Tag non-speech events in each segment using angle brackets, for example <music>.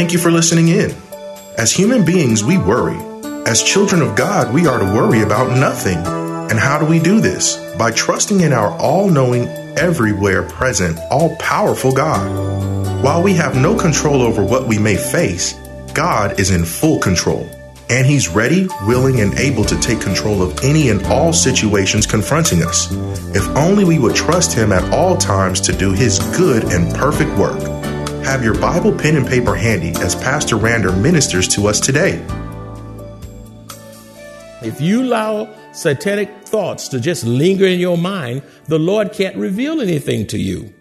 Thank you for listening in. As human beings, we worry. As children of God, we are to worry about nothing. And how do we do this? By trusting in our all knowing, everywhere present, all powerful God. While we have no control over what we may face, God is in full control. And He's ready, willing, and able to take control of any and all situations confronting us. If only we would trust Him at all times to do His good and perfect work. Have your Bible, pen, and paper handy as Pastor Rander ministers to us today. If you allow satanic thoughts to just linger in your mind, the Lord can't reveal anything to you.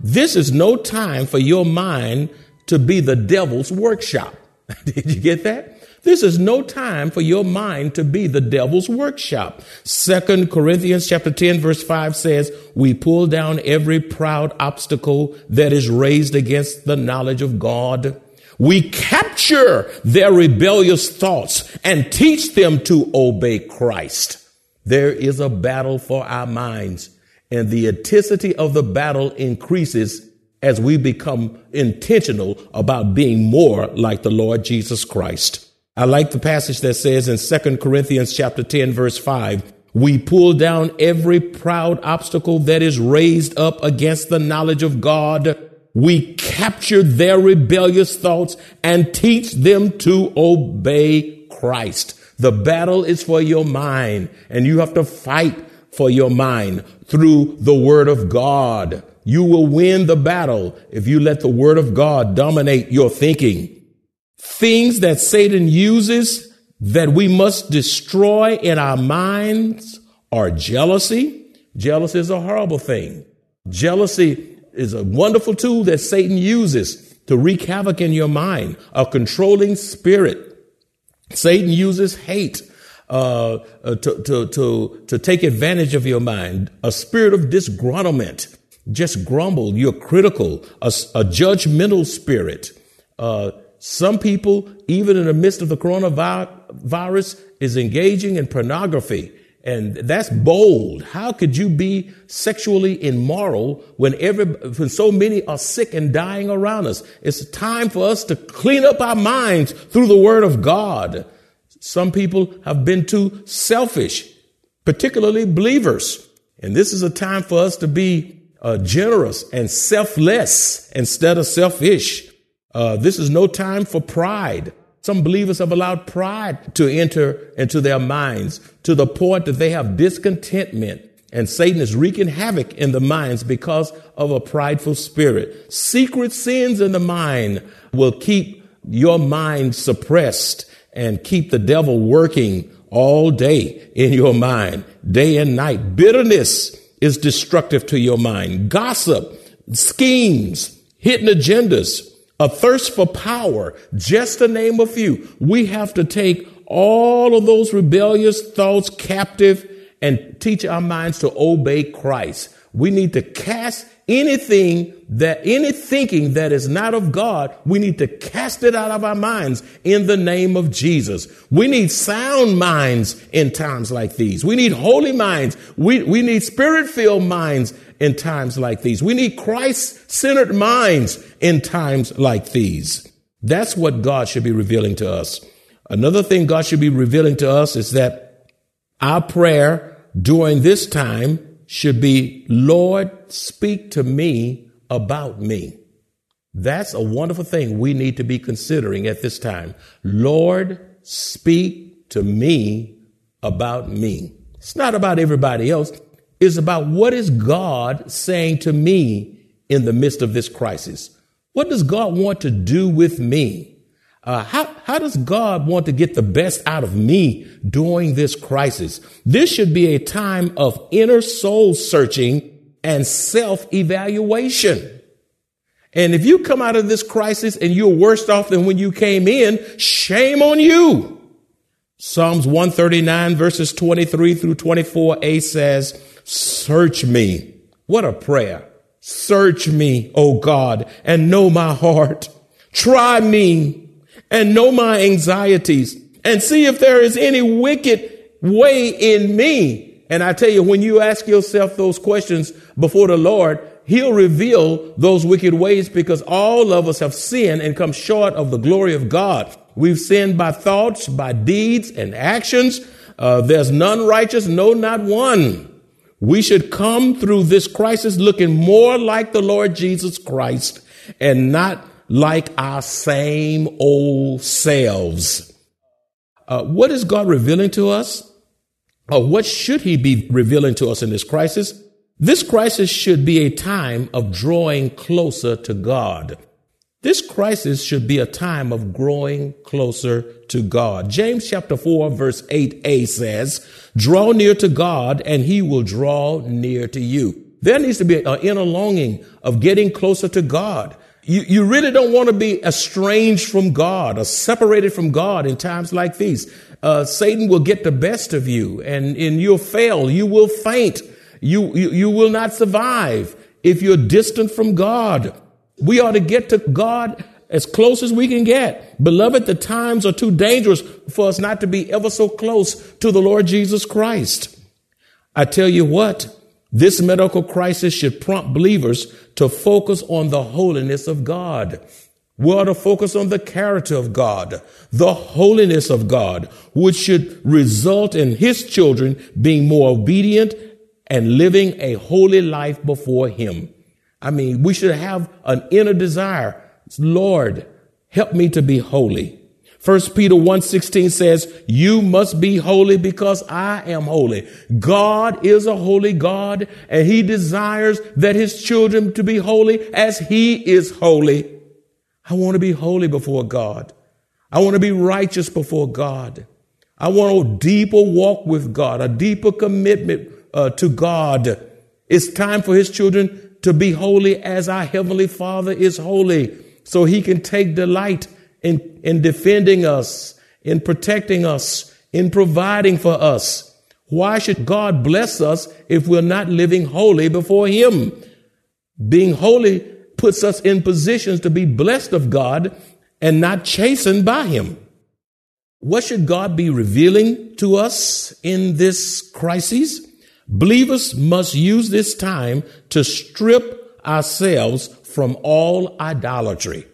This is no time for your mind to be the devil's workshop. <laughs> Did you get that? This is no time for your mind to be the devil's workshop. Second Corinthians chapter 10 verse 5 says, we pull down every proud obstacle that is raised against the knowledge of God. We capture their rebellious thoughts and teach them to obey Christ. There is a battle for our minds and the intensity of the battle increases as we become intentional about being more like the Lord Jesus Christ. I like the passage that says in 2 Corinthians chapter 10 verse 5, we pull down every proud obstacle that is raised up against the knowledge of God. We capture their rebellious thoughts and teach them to obey Christ. The battle is for your mind and you have to fight for your mind through the word of God. You will win the battle if you let the word of God dominate your thinking. Things that Satan uses that we must destroy in our minds are jealousy. Jealousy is a horrible thing. Jealousy is a wonderful tool that Satan uses to wreak havoc in your mind, a controlling spirit. Satan uses hate uh, uh, to, to, to, to take advantage of your mind, a spirit of disgruntlement. Just grumble. You're critical, a, a judgmental spirit. Uh, some people, even in the midst of the coronavirus, is engaging in pornography. And that's bold. How could you be sexually immoral when every, when so many are sick and dying around us? It's time for us to clean up our minds through the word of God. Some people have been too selfish, particularly believers. And this is a time for us to be uh, generous and selfless instead of selfish. Uh, this is no time for pride. Some believers have allowed pride to enter into their minds to the point that they have discontentment and Satan is wreaking havoc in the minds because of a prideful spirit. Secret sins in the mind will keep your mind suppressed and keep the devil working all day in your mind, day and night. Bitterness is destructive to your mind. Gossip, schemes, hidden agendas, a thirst for power, just to name a few. We have to take all of those rebellious thoughts captive and teach our minds to obey Christ. We need to cast anything that, any thinking that is not of God, we need to cast it out of our minds in the name of Jesus. We need sound minds in times like these. We need holy minds. We, we need spirit filled minds in times like these. We need Christ centered minds in times like these. That's what God should be revealing to us. Another thing God should be revealing to us is that our prayer during this time should be, Lord, speak to me about me. That's a wonderful thing we need to be considering at this time. Lord, speak to me about me. It's not about everybody else It's about what is God saying to me in the midst of this crisis? What does God want to do with me? Uh, how, how does God want to get the best out of me during this crisis? This should be a time of inner soul searching and self evaluation. And if you come out of this crisis and you're worse off than when you came in, shame on you. Psalms 139 verses 23 through 24a says, Search me. What a prayer. Search me, O God, and know my heart. Try me and know my anxieties and see if there is any wicked way in me And I tell you, when you ask yourself those questions before the Lord, He'll reveal those wicked ways because all of us have sinned and come short of the glory of God. We've sinned by thoughts, by deeds and actions. Uh, there's none righteous, no, not one. We should come through this crisis looking more like the Lord Jesus Christ and not like our same old selves. Uh, what is God revealing to us? Or what should he be revealing to us in this crisis? This crisis should be a time of drawing closer to God. This crisis should be a time of growing closer to God. James chapter 4 verse 8a says, draw near to God and he will draw near to you. There needs to be an inner longing of getting closer to God. You, you really don't want to be estranged from God or separated from God in times like these. Uh, Satan will get the best of you and, and you'll fail. You will faint. You, you, you will not survive if you're distant from God. We ought to get to God as close as we can get. Beloved, the times are too dangerous for us not to be ever so close to the Lord Jesus Christ. I tell you what, this medical crisis should prompt believers to focus on the holiness of God. We ought to focus on the character of God, the holiness of God, which should result in his children being more obedient and living a holy life before him. I mean, we should have an inner desire. Lord, help me to be holy. First Peter 1:16 says, "You must be holy because I am holy." God is a holy God, and he desires that his children to be holy as he is holy. I want to be holy before God. I want to be righteous before God. I want a deeper walk with God, a deeper commitment uh, to God. It's time for his children to be holy as our heavenly father is holy so he can take delight in, in defending us, in protecting us, in providing for us. Why should God bless us if we're not living holy before him? Being holy puts us in positions to be blessed of God and not chastened by him. What should God be revealing to us in this crisis? Believers must use this time to strip ourselves from all idolatry.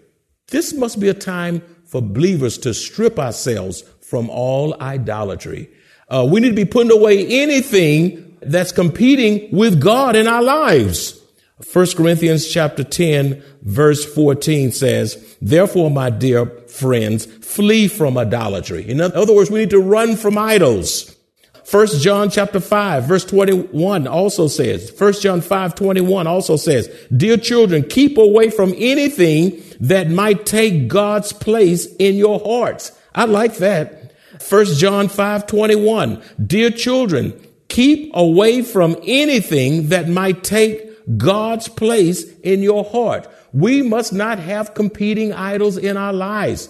This must be a time for believers to strip ourselves from all idolatry. Uh, we need to be putting away anything that's competing with God in our lives. 1 Corinthians chapter 10 verse 14 says, therefore, my dear friends, flee from idolatry. In other words, we need to run from idols. First John chapter 5 verse 21 also says, First John 5 21 also says, Dear children, keep away from anything that might take God's place in your hearts. I like that. First John 5 21, Dear children, keep away from anything that might take God's place in your heart. We must not have competing idols in our lives.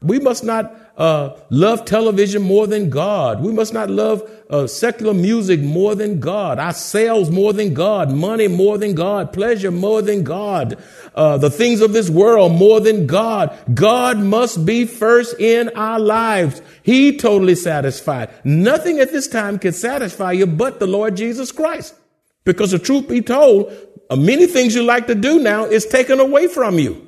We must not uh, love television more than God. We must not love uh, secular music more than God, ourselves more than God, money more than God, pleasure more than God, uh, the things of this world more than God. God must be first in our lives. He totally satisfied. Nothing at this time can satisfy you but the Lord Jesus Christ. Because the truth be told, uh, many things you like to do now is taken away from you.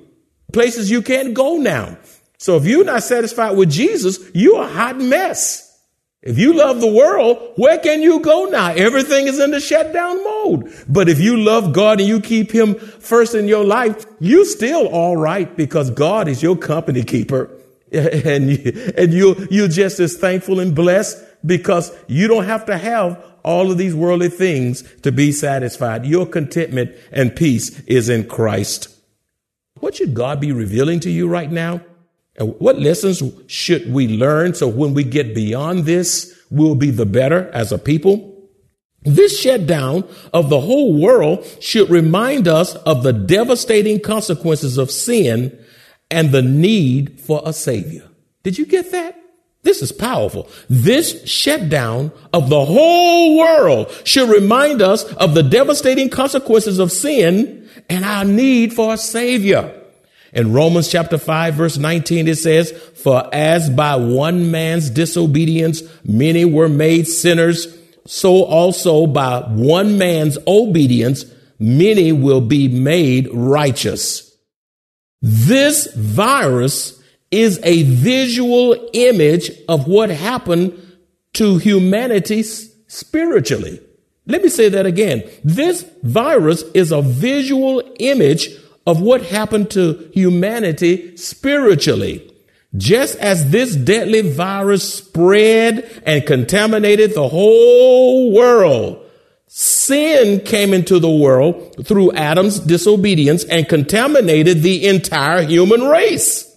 Places you can't go now. So if you're not satisfied with Jesus, you're a hot mess. If you love the world, where can you go now? Everything is in the shutdown mode. But if you love God and you keep him first in your life, you still all right because God is your company keeper. <laughs> And, you, and you, you're just as thankful and blessed because you don't have to have all of these worldly things to be satisfied. Your contentment and peace is in Christ. What should God be revealing to you right now? And what lessons should we learn so when we get beyond this, we'll be the better as a people? This shutdown of the whole world should remind us of the devastating consequences of sin and the need for a savior. Did you get that? This is powerful. This shutdown of the whole world should remind us of the devastating consequences of sin and our need for a savior. In Romans chapter 5 verse 19 it says, For as by one man's disobedience many were made sinners, so also by one man's obedience, many will be made righteous. This virus is a visual image of what happened to humanity spiritually. Let me say that again. This virus is a visual image of what happened to humanity spiritually. Just as this deadly virus spread and contaminated the whole world, sin came into the world through Adam's disobedience and contaminated the entire human race.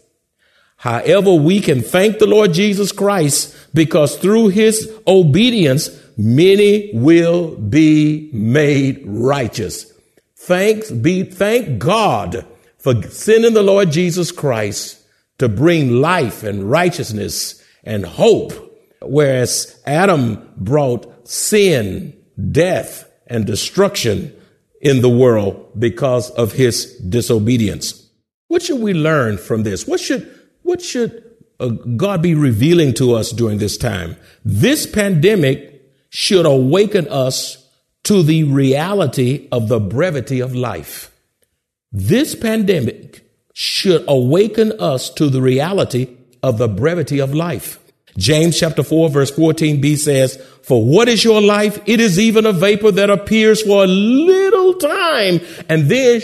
However, we can thank the Lord Jesus Christ because through his obedience, many will be made righteous. Thanks be, thank God for sending the Lord Jesus Christ to bring life and righteousness and hope. Whereas Adam brought sin, death, and destruction in the world because of his disobedience. What should we learn from this? What should, what should uh, God be revealing to us during this time? This pandemic should awaken us to the reality of the brevity of life. This pandemic should awaken us to the reality of the brevity of life. James chapter 4 verse 14b says, For what is your life? It is even a vapor that appears for a little time and then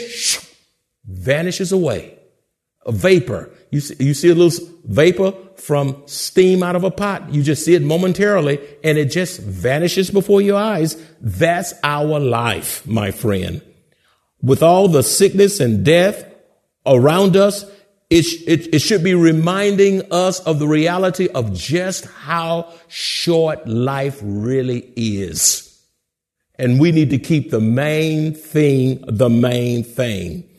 vanishes away. A vapor. You see, you see a little vapor from steam out of a pot. You just see it momentarily and it just vanishes before your eyes. That's our life, my friend. With all the sickness and death around us, it, it, it, should be reminding us of the reality of just how short life really is. And we need to keep the main thing the main thing.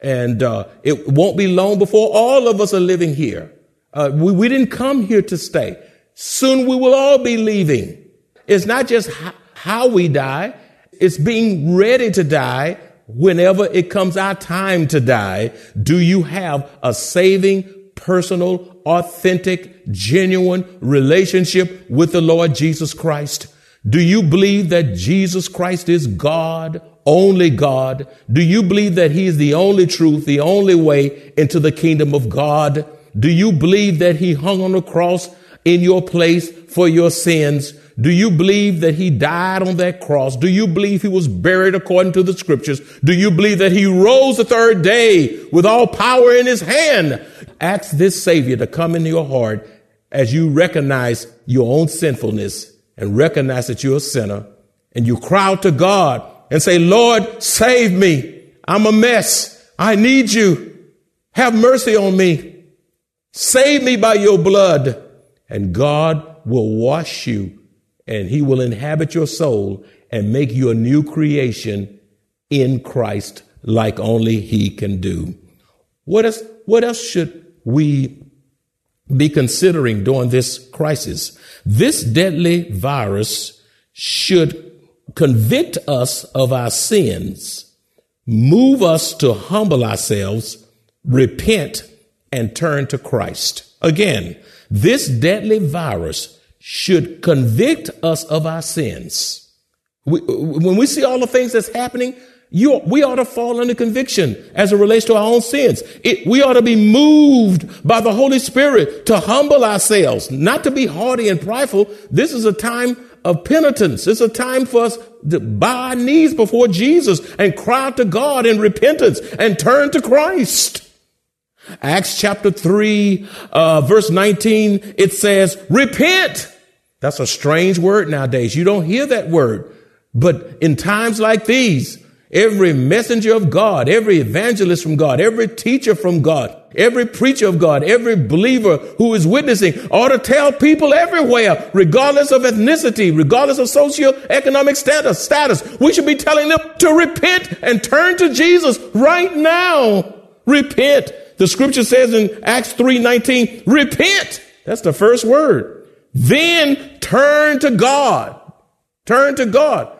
And uh, it won't be long before all of us are living here. Uh, we, we didn't come here to stay. Soon we will all be leaving. It's not just how we die, it's being ready to die whenever it comes our time to die, do you have a saving, personal, authentic, genuine relationship with the Lord Jesus Christ? Do you believe that Jesus Christ is God, only God? Do you believe that He is the only truth, the only way into the kingdom of God? Do you believe that He hung on the cross in your place for your sins? Do you believe that he died on that cross? Do you believe he was buried according to the scriptures? Do you believe that he rose the third day with all power in his hand? Ask this Savior to come into your heart as you recognize your own sinfulness and recognize that you're a sinner and you cry out to God and say, Lord, save me. I'm a mess. I need you. Have mercy on me. Save me by your blood. And God will wash you and he will inhabit your soul and make you a new creation in Christ like only he can do. What else, what else should we be considering during this crisis? This deadly virus should convict us of our sins, move us to humble ourselves, repent, and turn to Christ. Again, this deadly virus should convict us of our sins. We, when we see all the things that's happening, you, we ought to fall under conviction as it relates to our own sins. It, we ought to be moved by the Holy Spirit to humble ourselves, not to be haughty and prideful. This is a time of penitence. It's a time for us to bow our knees before Jesus and cry to God in repentance and turn to Christ. Acts chapter 3, uh, verse 19, it says, repent that's a strange word nowadays. You don't hear that word. But in times like these, every messenger of God, every evangelist from God, every teacher from God, every preacher of God, every believer who is witnessing ought to tell people everywhere, regardless of ethnicity, regardless of socioeconomic status, status, we should be telling them to repent and turn to Jesus right now. Repent. The scripture says in Acts 3:19, repent. That's the first word. Then turn to God. Turn to God.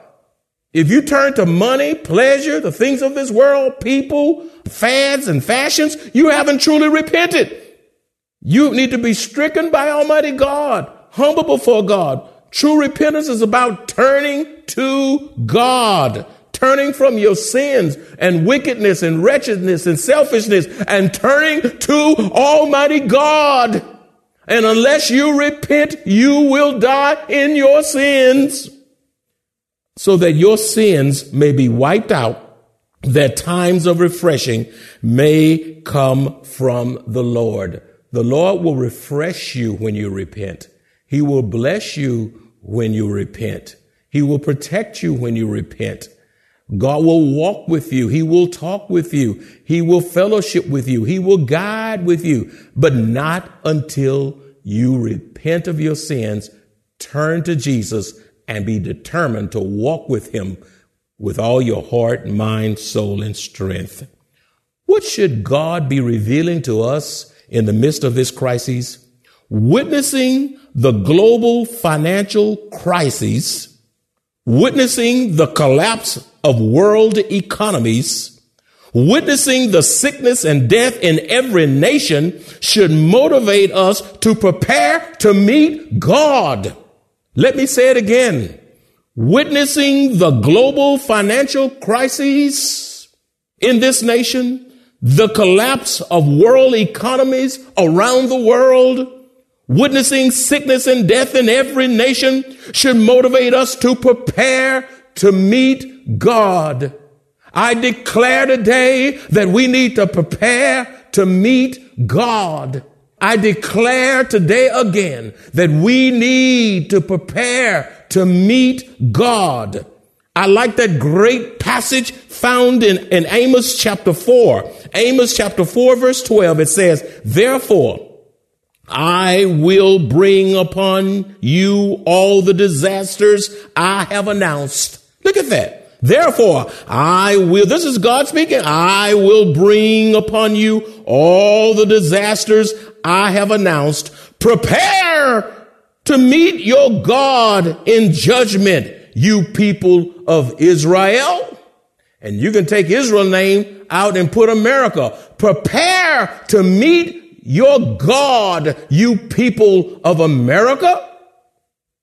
If you turn to money, pleasure, the things of this world, people, fads and fashions, you haven't truly repented. You need to be stricken by Almighty God, humble before God, True repentance is about turning to God, turning from your sins and wickedness and wretchedness and selfishness and turning to Almighty God. And unless you repent, you will die in your sins so that your sins may be wiped out, that times of refreshing may come from the Lord. The Lord will refresh you when you repent. He will bless you when you repent. He will protect you when you repent. God will walk with you. He will talk with you. He will fellowship with you. He will guide with you, but not until you repent of your sins, turn to Jesus, and be determined to walk with him with all your heart, mind, soul, and strength. What should God be revealing to us in the midst of this crisis? Witnessing the global financial crisis, witnessing the collapse of world economies, witnessing the sickness and death in every nation should motivate us to prepare to meet God. Let me say it again. Witnessing the global financial crises in this nation, the collapse of world economies around the world, witnessing sickness and death in every nation should motivate us to prepare to meet God. I declare today that we need to prepare to meet God. I declare today again that we need to prepare to meet God. I like that great passage found in, in Amos chapter 4. Amos chapter 4 verse 12. It says, Therefore, I will bring upon you all the disasters I have announced. Look at that. Therefore, I will, this is God speaking, I will bring upon you all the disasters I have announced. Prepare to meet your God in judgment, you people of Israel. And you can take Israel name out and put America. Prepare to meet your God, you people of America.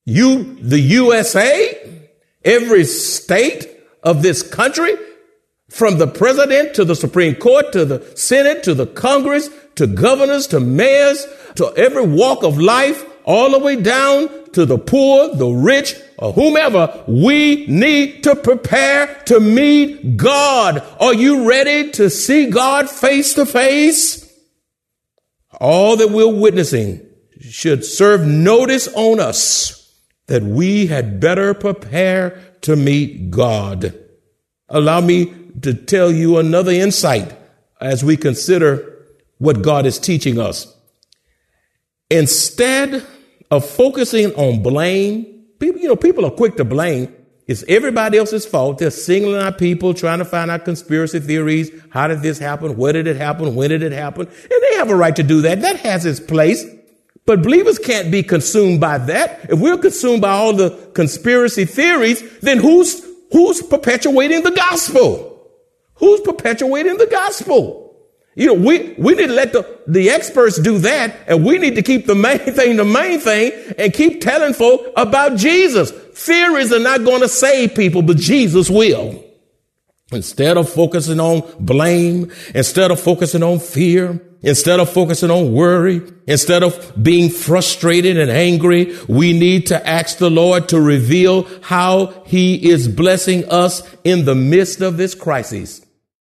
You, the USA, every state, of this country, from the president to the Supreme Court to the Senate to the Congress to governors to mayors to every walk of life, all the way down to the poor, the rich, or whomever, we need to prepare to meet God. Are you ready to see God face to face? All that we're witnessing should serve notice on us that we had better prepare to meet God. Allow me to tell you another insight as we consider what God is teaching us. Instead of focusing on blame, people, you know, people are quick to blame. It's everybody else's fault. They're singling out people, trying to find out conspiracy theories. How did this happen? Where did it happen? When did it happen? And they have a right to do that. That has its place. But believers can't be consumed by that. If we're consumed by all the conspiracy theories, then who's, who's perpetuating the gospel? Who's perpetuating the gospel? You know, we, we need to let the, the experts do that, and we need to keep the main <laughs> thing the main thing and keep telling folk about Jesus. Theories are not going to save people, but Jesus will. Instead of focusing on blame, instead of focusing on fear, instead of focusing on worry, instead of being frustrated and angry, we need to ask the Lord to reveal how he is blessing us in the midst of this crisis.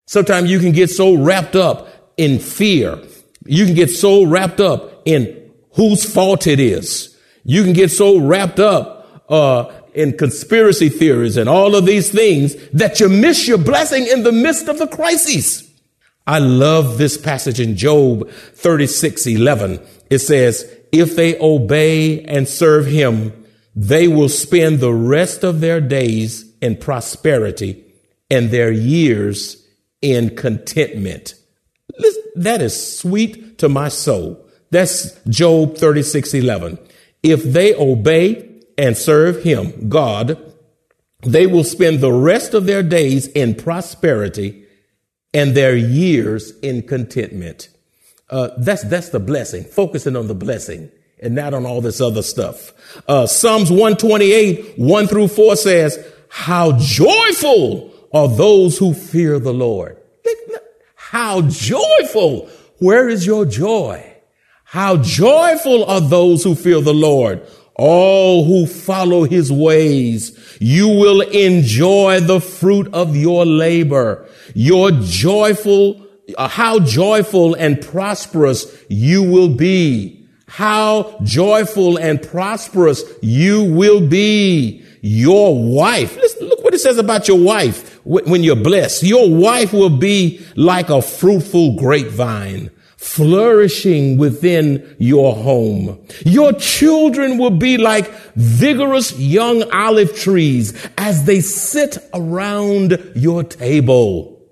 Sometimes you can get so wrapped up in fear. You can get so wrapped up in whose fault it is. You can get so wrapped up, uh, in conspiracy theories and all of these things that you miss your blessing in the midst of the crisis. I love this passage in Job 36, 11. It says, if they obey and serve him, they will spend the rest of their days in prosperity and their years in contentment. That is sweet to my soul. That's Job 36, 11. If they obey and serve him, God, they will spend the rest of their days in prosperity and their years in contentment. Uh, that's, that's the blessing, focusing on the blessing and not on all this other stuff. Uh, Psalms 128, 1 through 4 says, how joyful are those who fear the Lord. How joyful. Where is your joy? How joyful are those who fear the Lord. All who follow his ways. You will enjoy the fruit of your labor. Your joyful, uh, how joyful and prosperous you will be. How joyful and prosperous you will be. Your wife. Listen, look what it says about your wife when you're blessed. Your wife will be like a fruitful grapevine flourishing within your home. Your children will be like vigorous young olive trees as they sit around your table.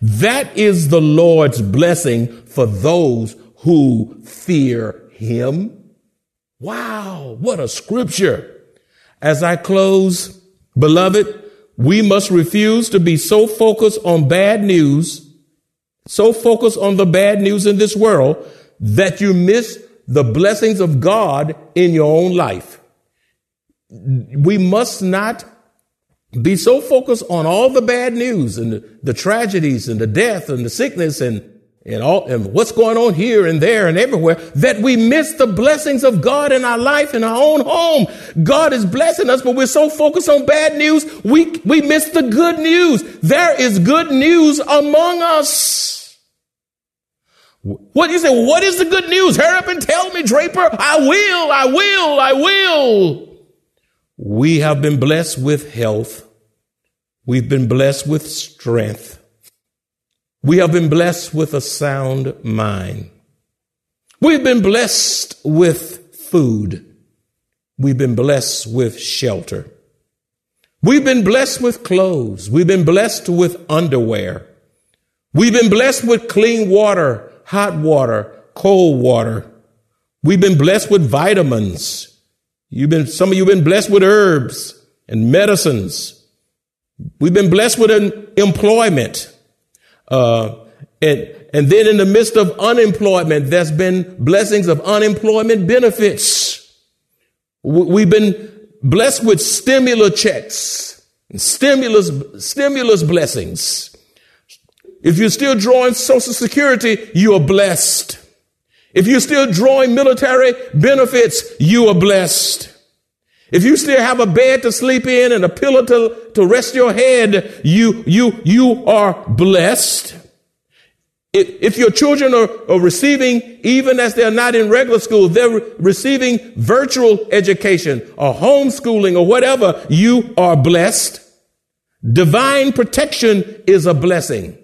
That is the Lord's blessing for those who fear him. Wow, what a scripture. As I close, beloved, we must refuse to be so focused on bad news so focused on the bad news in this world that you miss the blessings of God in your own life. We must not be so focused on all the bad news and the, the tragedies and the death and the sickness and and all and what's going on here and there and everywhere that we miss the blessings of God in our life in our own home. God is blessing us, but we're so focused on bad news, we we miss the good news. There is good news among us. What you say? What is the good news? Hurry up and tell me, Draper. I will, I will, I will. We have been blessed with health. We've been blessed with strength. We have been blessed with a sound mind. We've been blessed with food. We've been blessed with shelter. We've been blessed with clothes. We've been blessed with underwear. We've been blessed with clean water hot water, cold water. We've been blessed with vitamins. You've been, some of you have been blessed with herbs and medicines. We've been blessed with an employment. Uh, and, and then in the midst of unemployment, there's been blessings of unemployment benefits. We've been blessed with stimulus checks, stimulus, stimulus blessings. If you're still drawing social security, you are blessed. If you're still drawing military benefits, you are blessed. If you still have a bed to sleep in and a pillow to, to rest your head, you, you, you are blessed. If, if your children are, are receiving, even as they're not in regular school, they're receiving virtual education or homeschooling or whatever, you are blessed. Divine protection is a blessing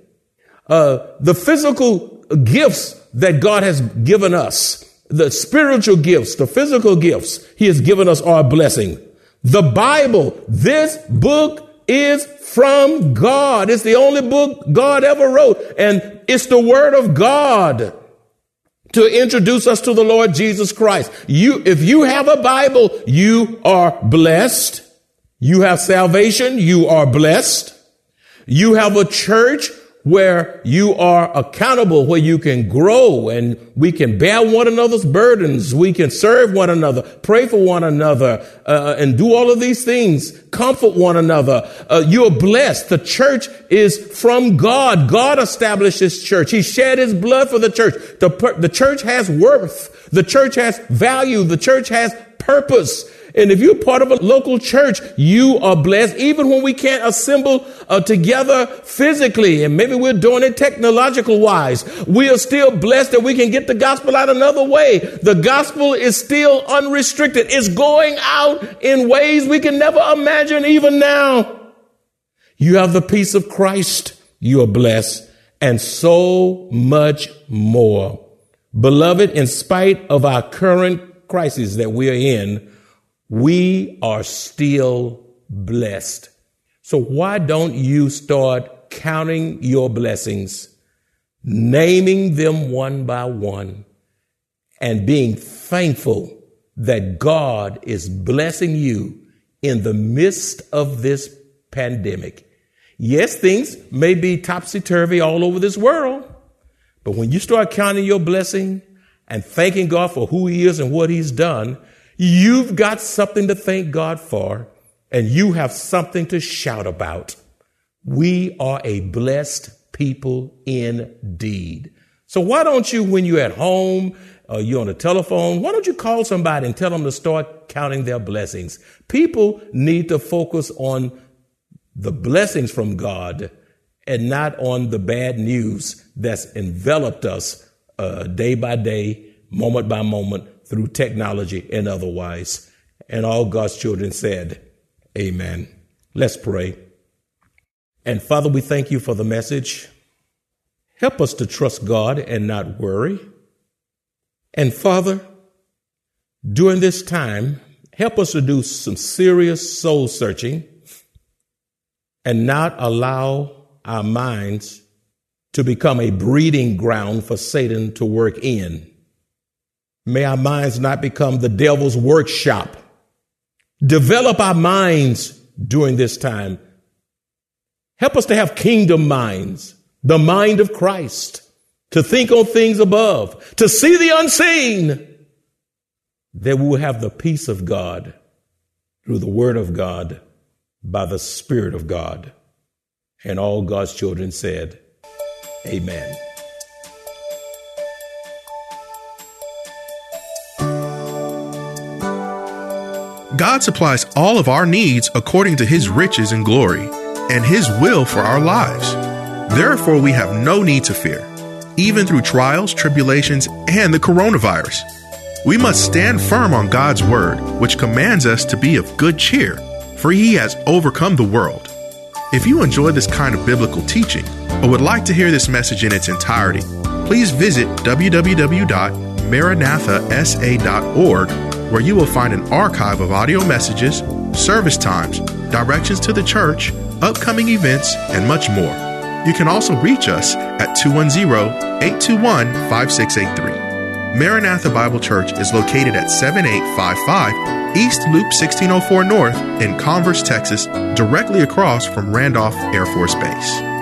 uh, the physical gifts that God has given us, the spiritual gifts, the physical gifts He has given us are a blessing. The Bible, this book is from God. It's the only book God ever wrote, and it's the Word of God to introduce us to the Lord Jesus Christ. You, if you have a Bible, you are blessed. You have salvation, you are blessed. You have a church, where you are accountable, where you can grow and we can bear one another's burdens. We can serve one another, pray for one another, uh, and do all of these things, comfort one another. Uh, you're blessed. The church is from God. God established this church. He shed his blood for the church. The, the church has worth. The church has value. The church has purpose. And if you're part of a local church, you are blessed. Even when we can't assemble uh, together physically, and maybe we're doing it technological wise, we are still blessed that we can get the gospel out another way. The gospel is still unrestricted. It's going out in ways we can never imagine even now. You have the peace of Christ. You are blessed and so much more. Beloved, in spite of our current crisis that we are in, we are still blessed. So why don't you start counting your blessings, naming them one by one, and being thankful that God is blessing you in the midst of this pandemic. Yes, things may be topsy turvy all over this world, but when you start counting your blessing and thanking God for who he is and what he's done, you've got something to thank God for and you have something to shout about. We are a blessed people indeed. So why don't you, when you're at home, uh, you're on the telephone, why don't you call somebody and tell them to start counting their blessings? People need to focus on the blessings from God and not on the bad news that's enveloped us uh, day by day, moment by moment through technology and otherwise. And all God's children said, Amen. Let's pray. And Father, we thank you for the message. Help us to trust God and not worry. And Father, during this time, help us to do some serious soul searching and not allow our minds to become a breeding ground for Satan to work in. May our minds not become the devil's workshop. Develop our minds during this time. Help us to have kingdom minds, the mind of Christ, to think on things above, to see the unseen, that we will have the peace of God through the word of God by the Spirit of God. And all God's children said, Amen. God supplies all of our needs according to his riches and glory and his will for our lives. Therefore, we have no need to fear, even through trials, tribulations, and the coronavirus. We must stand firm on God's word, which commands us to be of good cheer, for he has overcome the world. If you enjoy this kind of biblical teaching or would like to hear this message in its entirety, please visit www.maranathasa.org where you will find an archive of audio messages, service times, directions to the church, upcoming events, and much more. You can also reach us at 210 821 5683. Maranatha Bible Church is located at 7855 East Loop 1604 North in Converse, Texas, directly across from Randolph Air Force Base.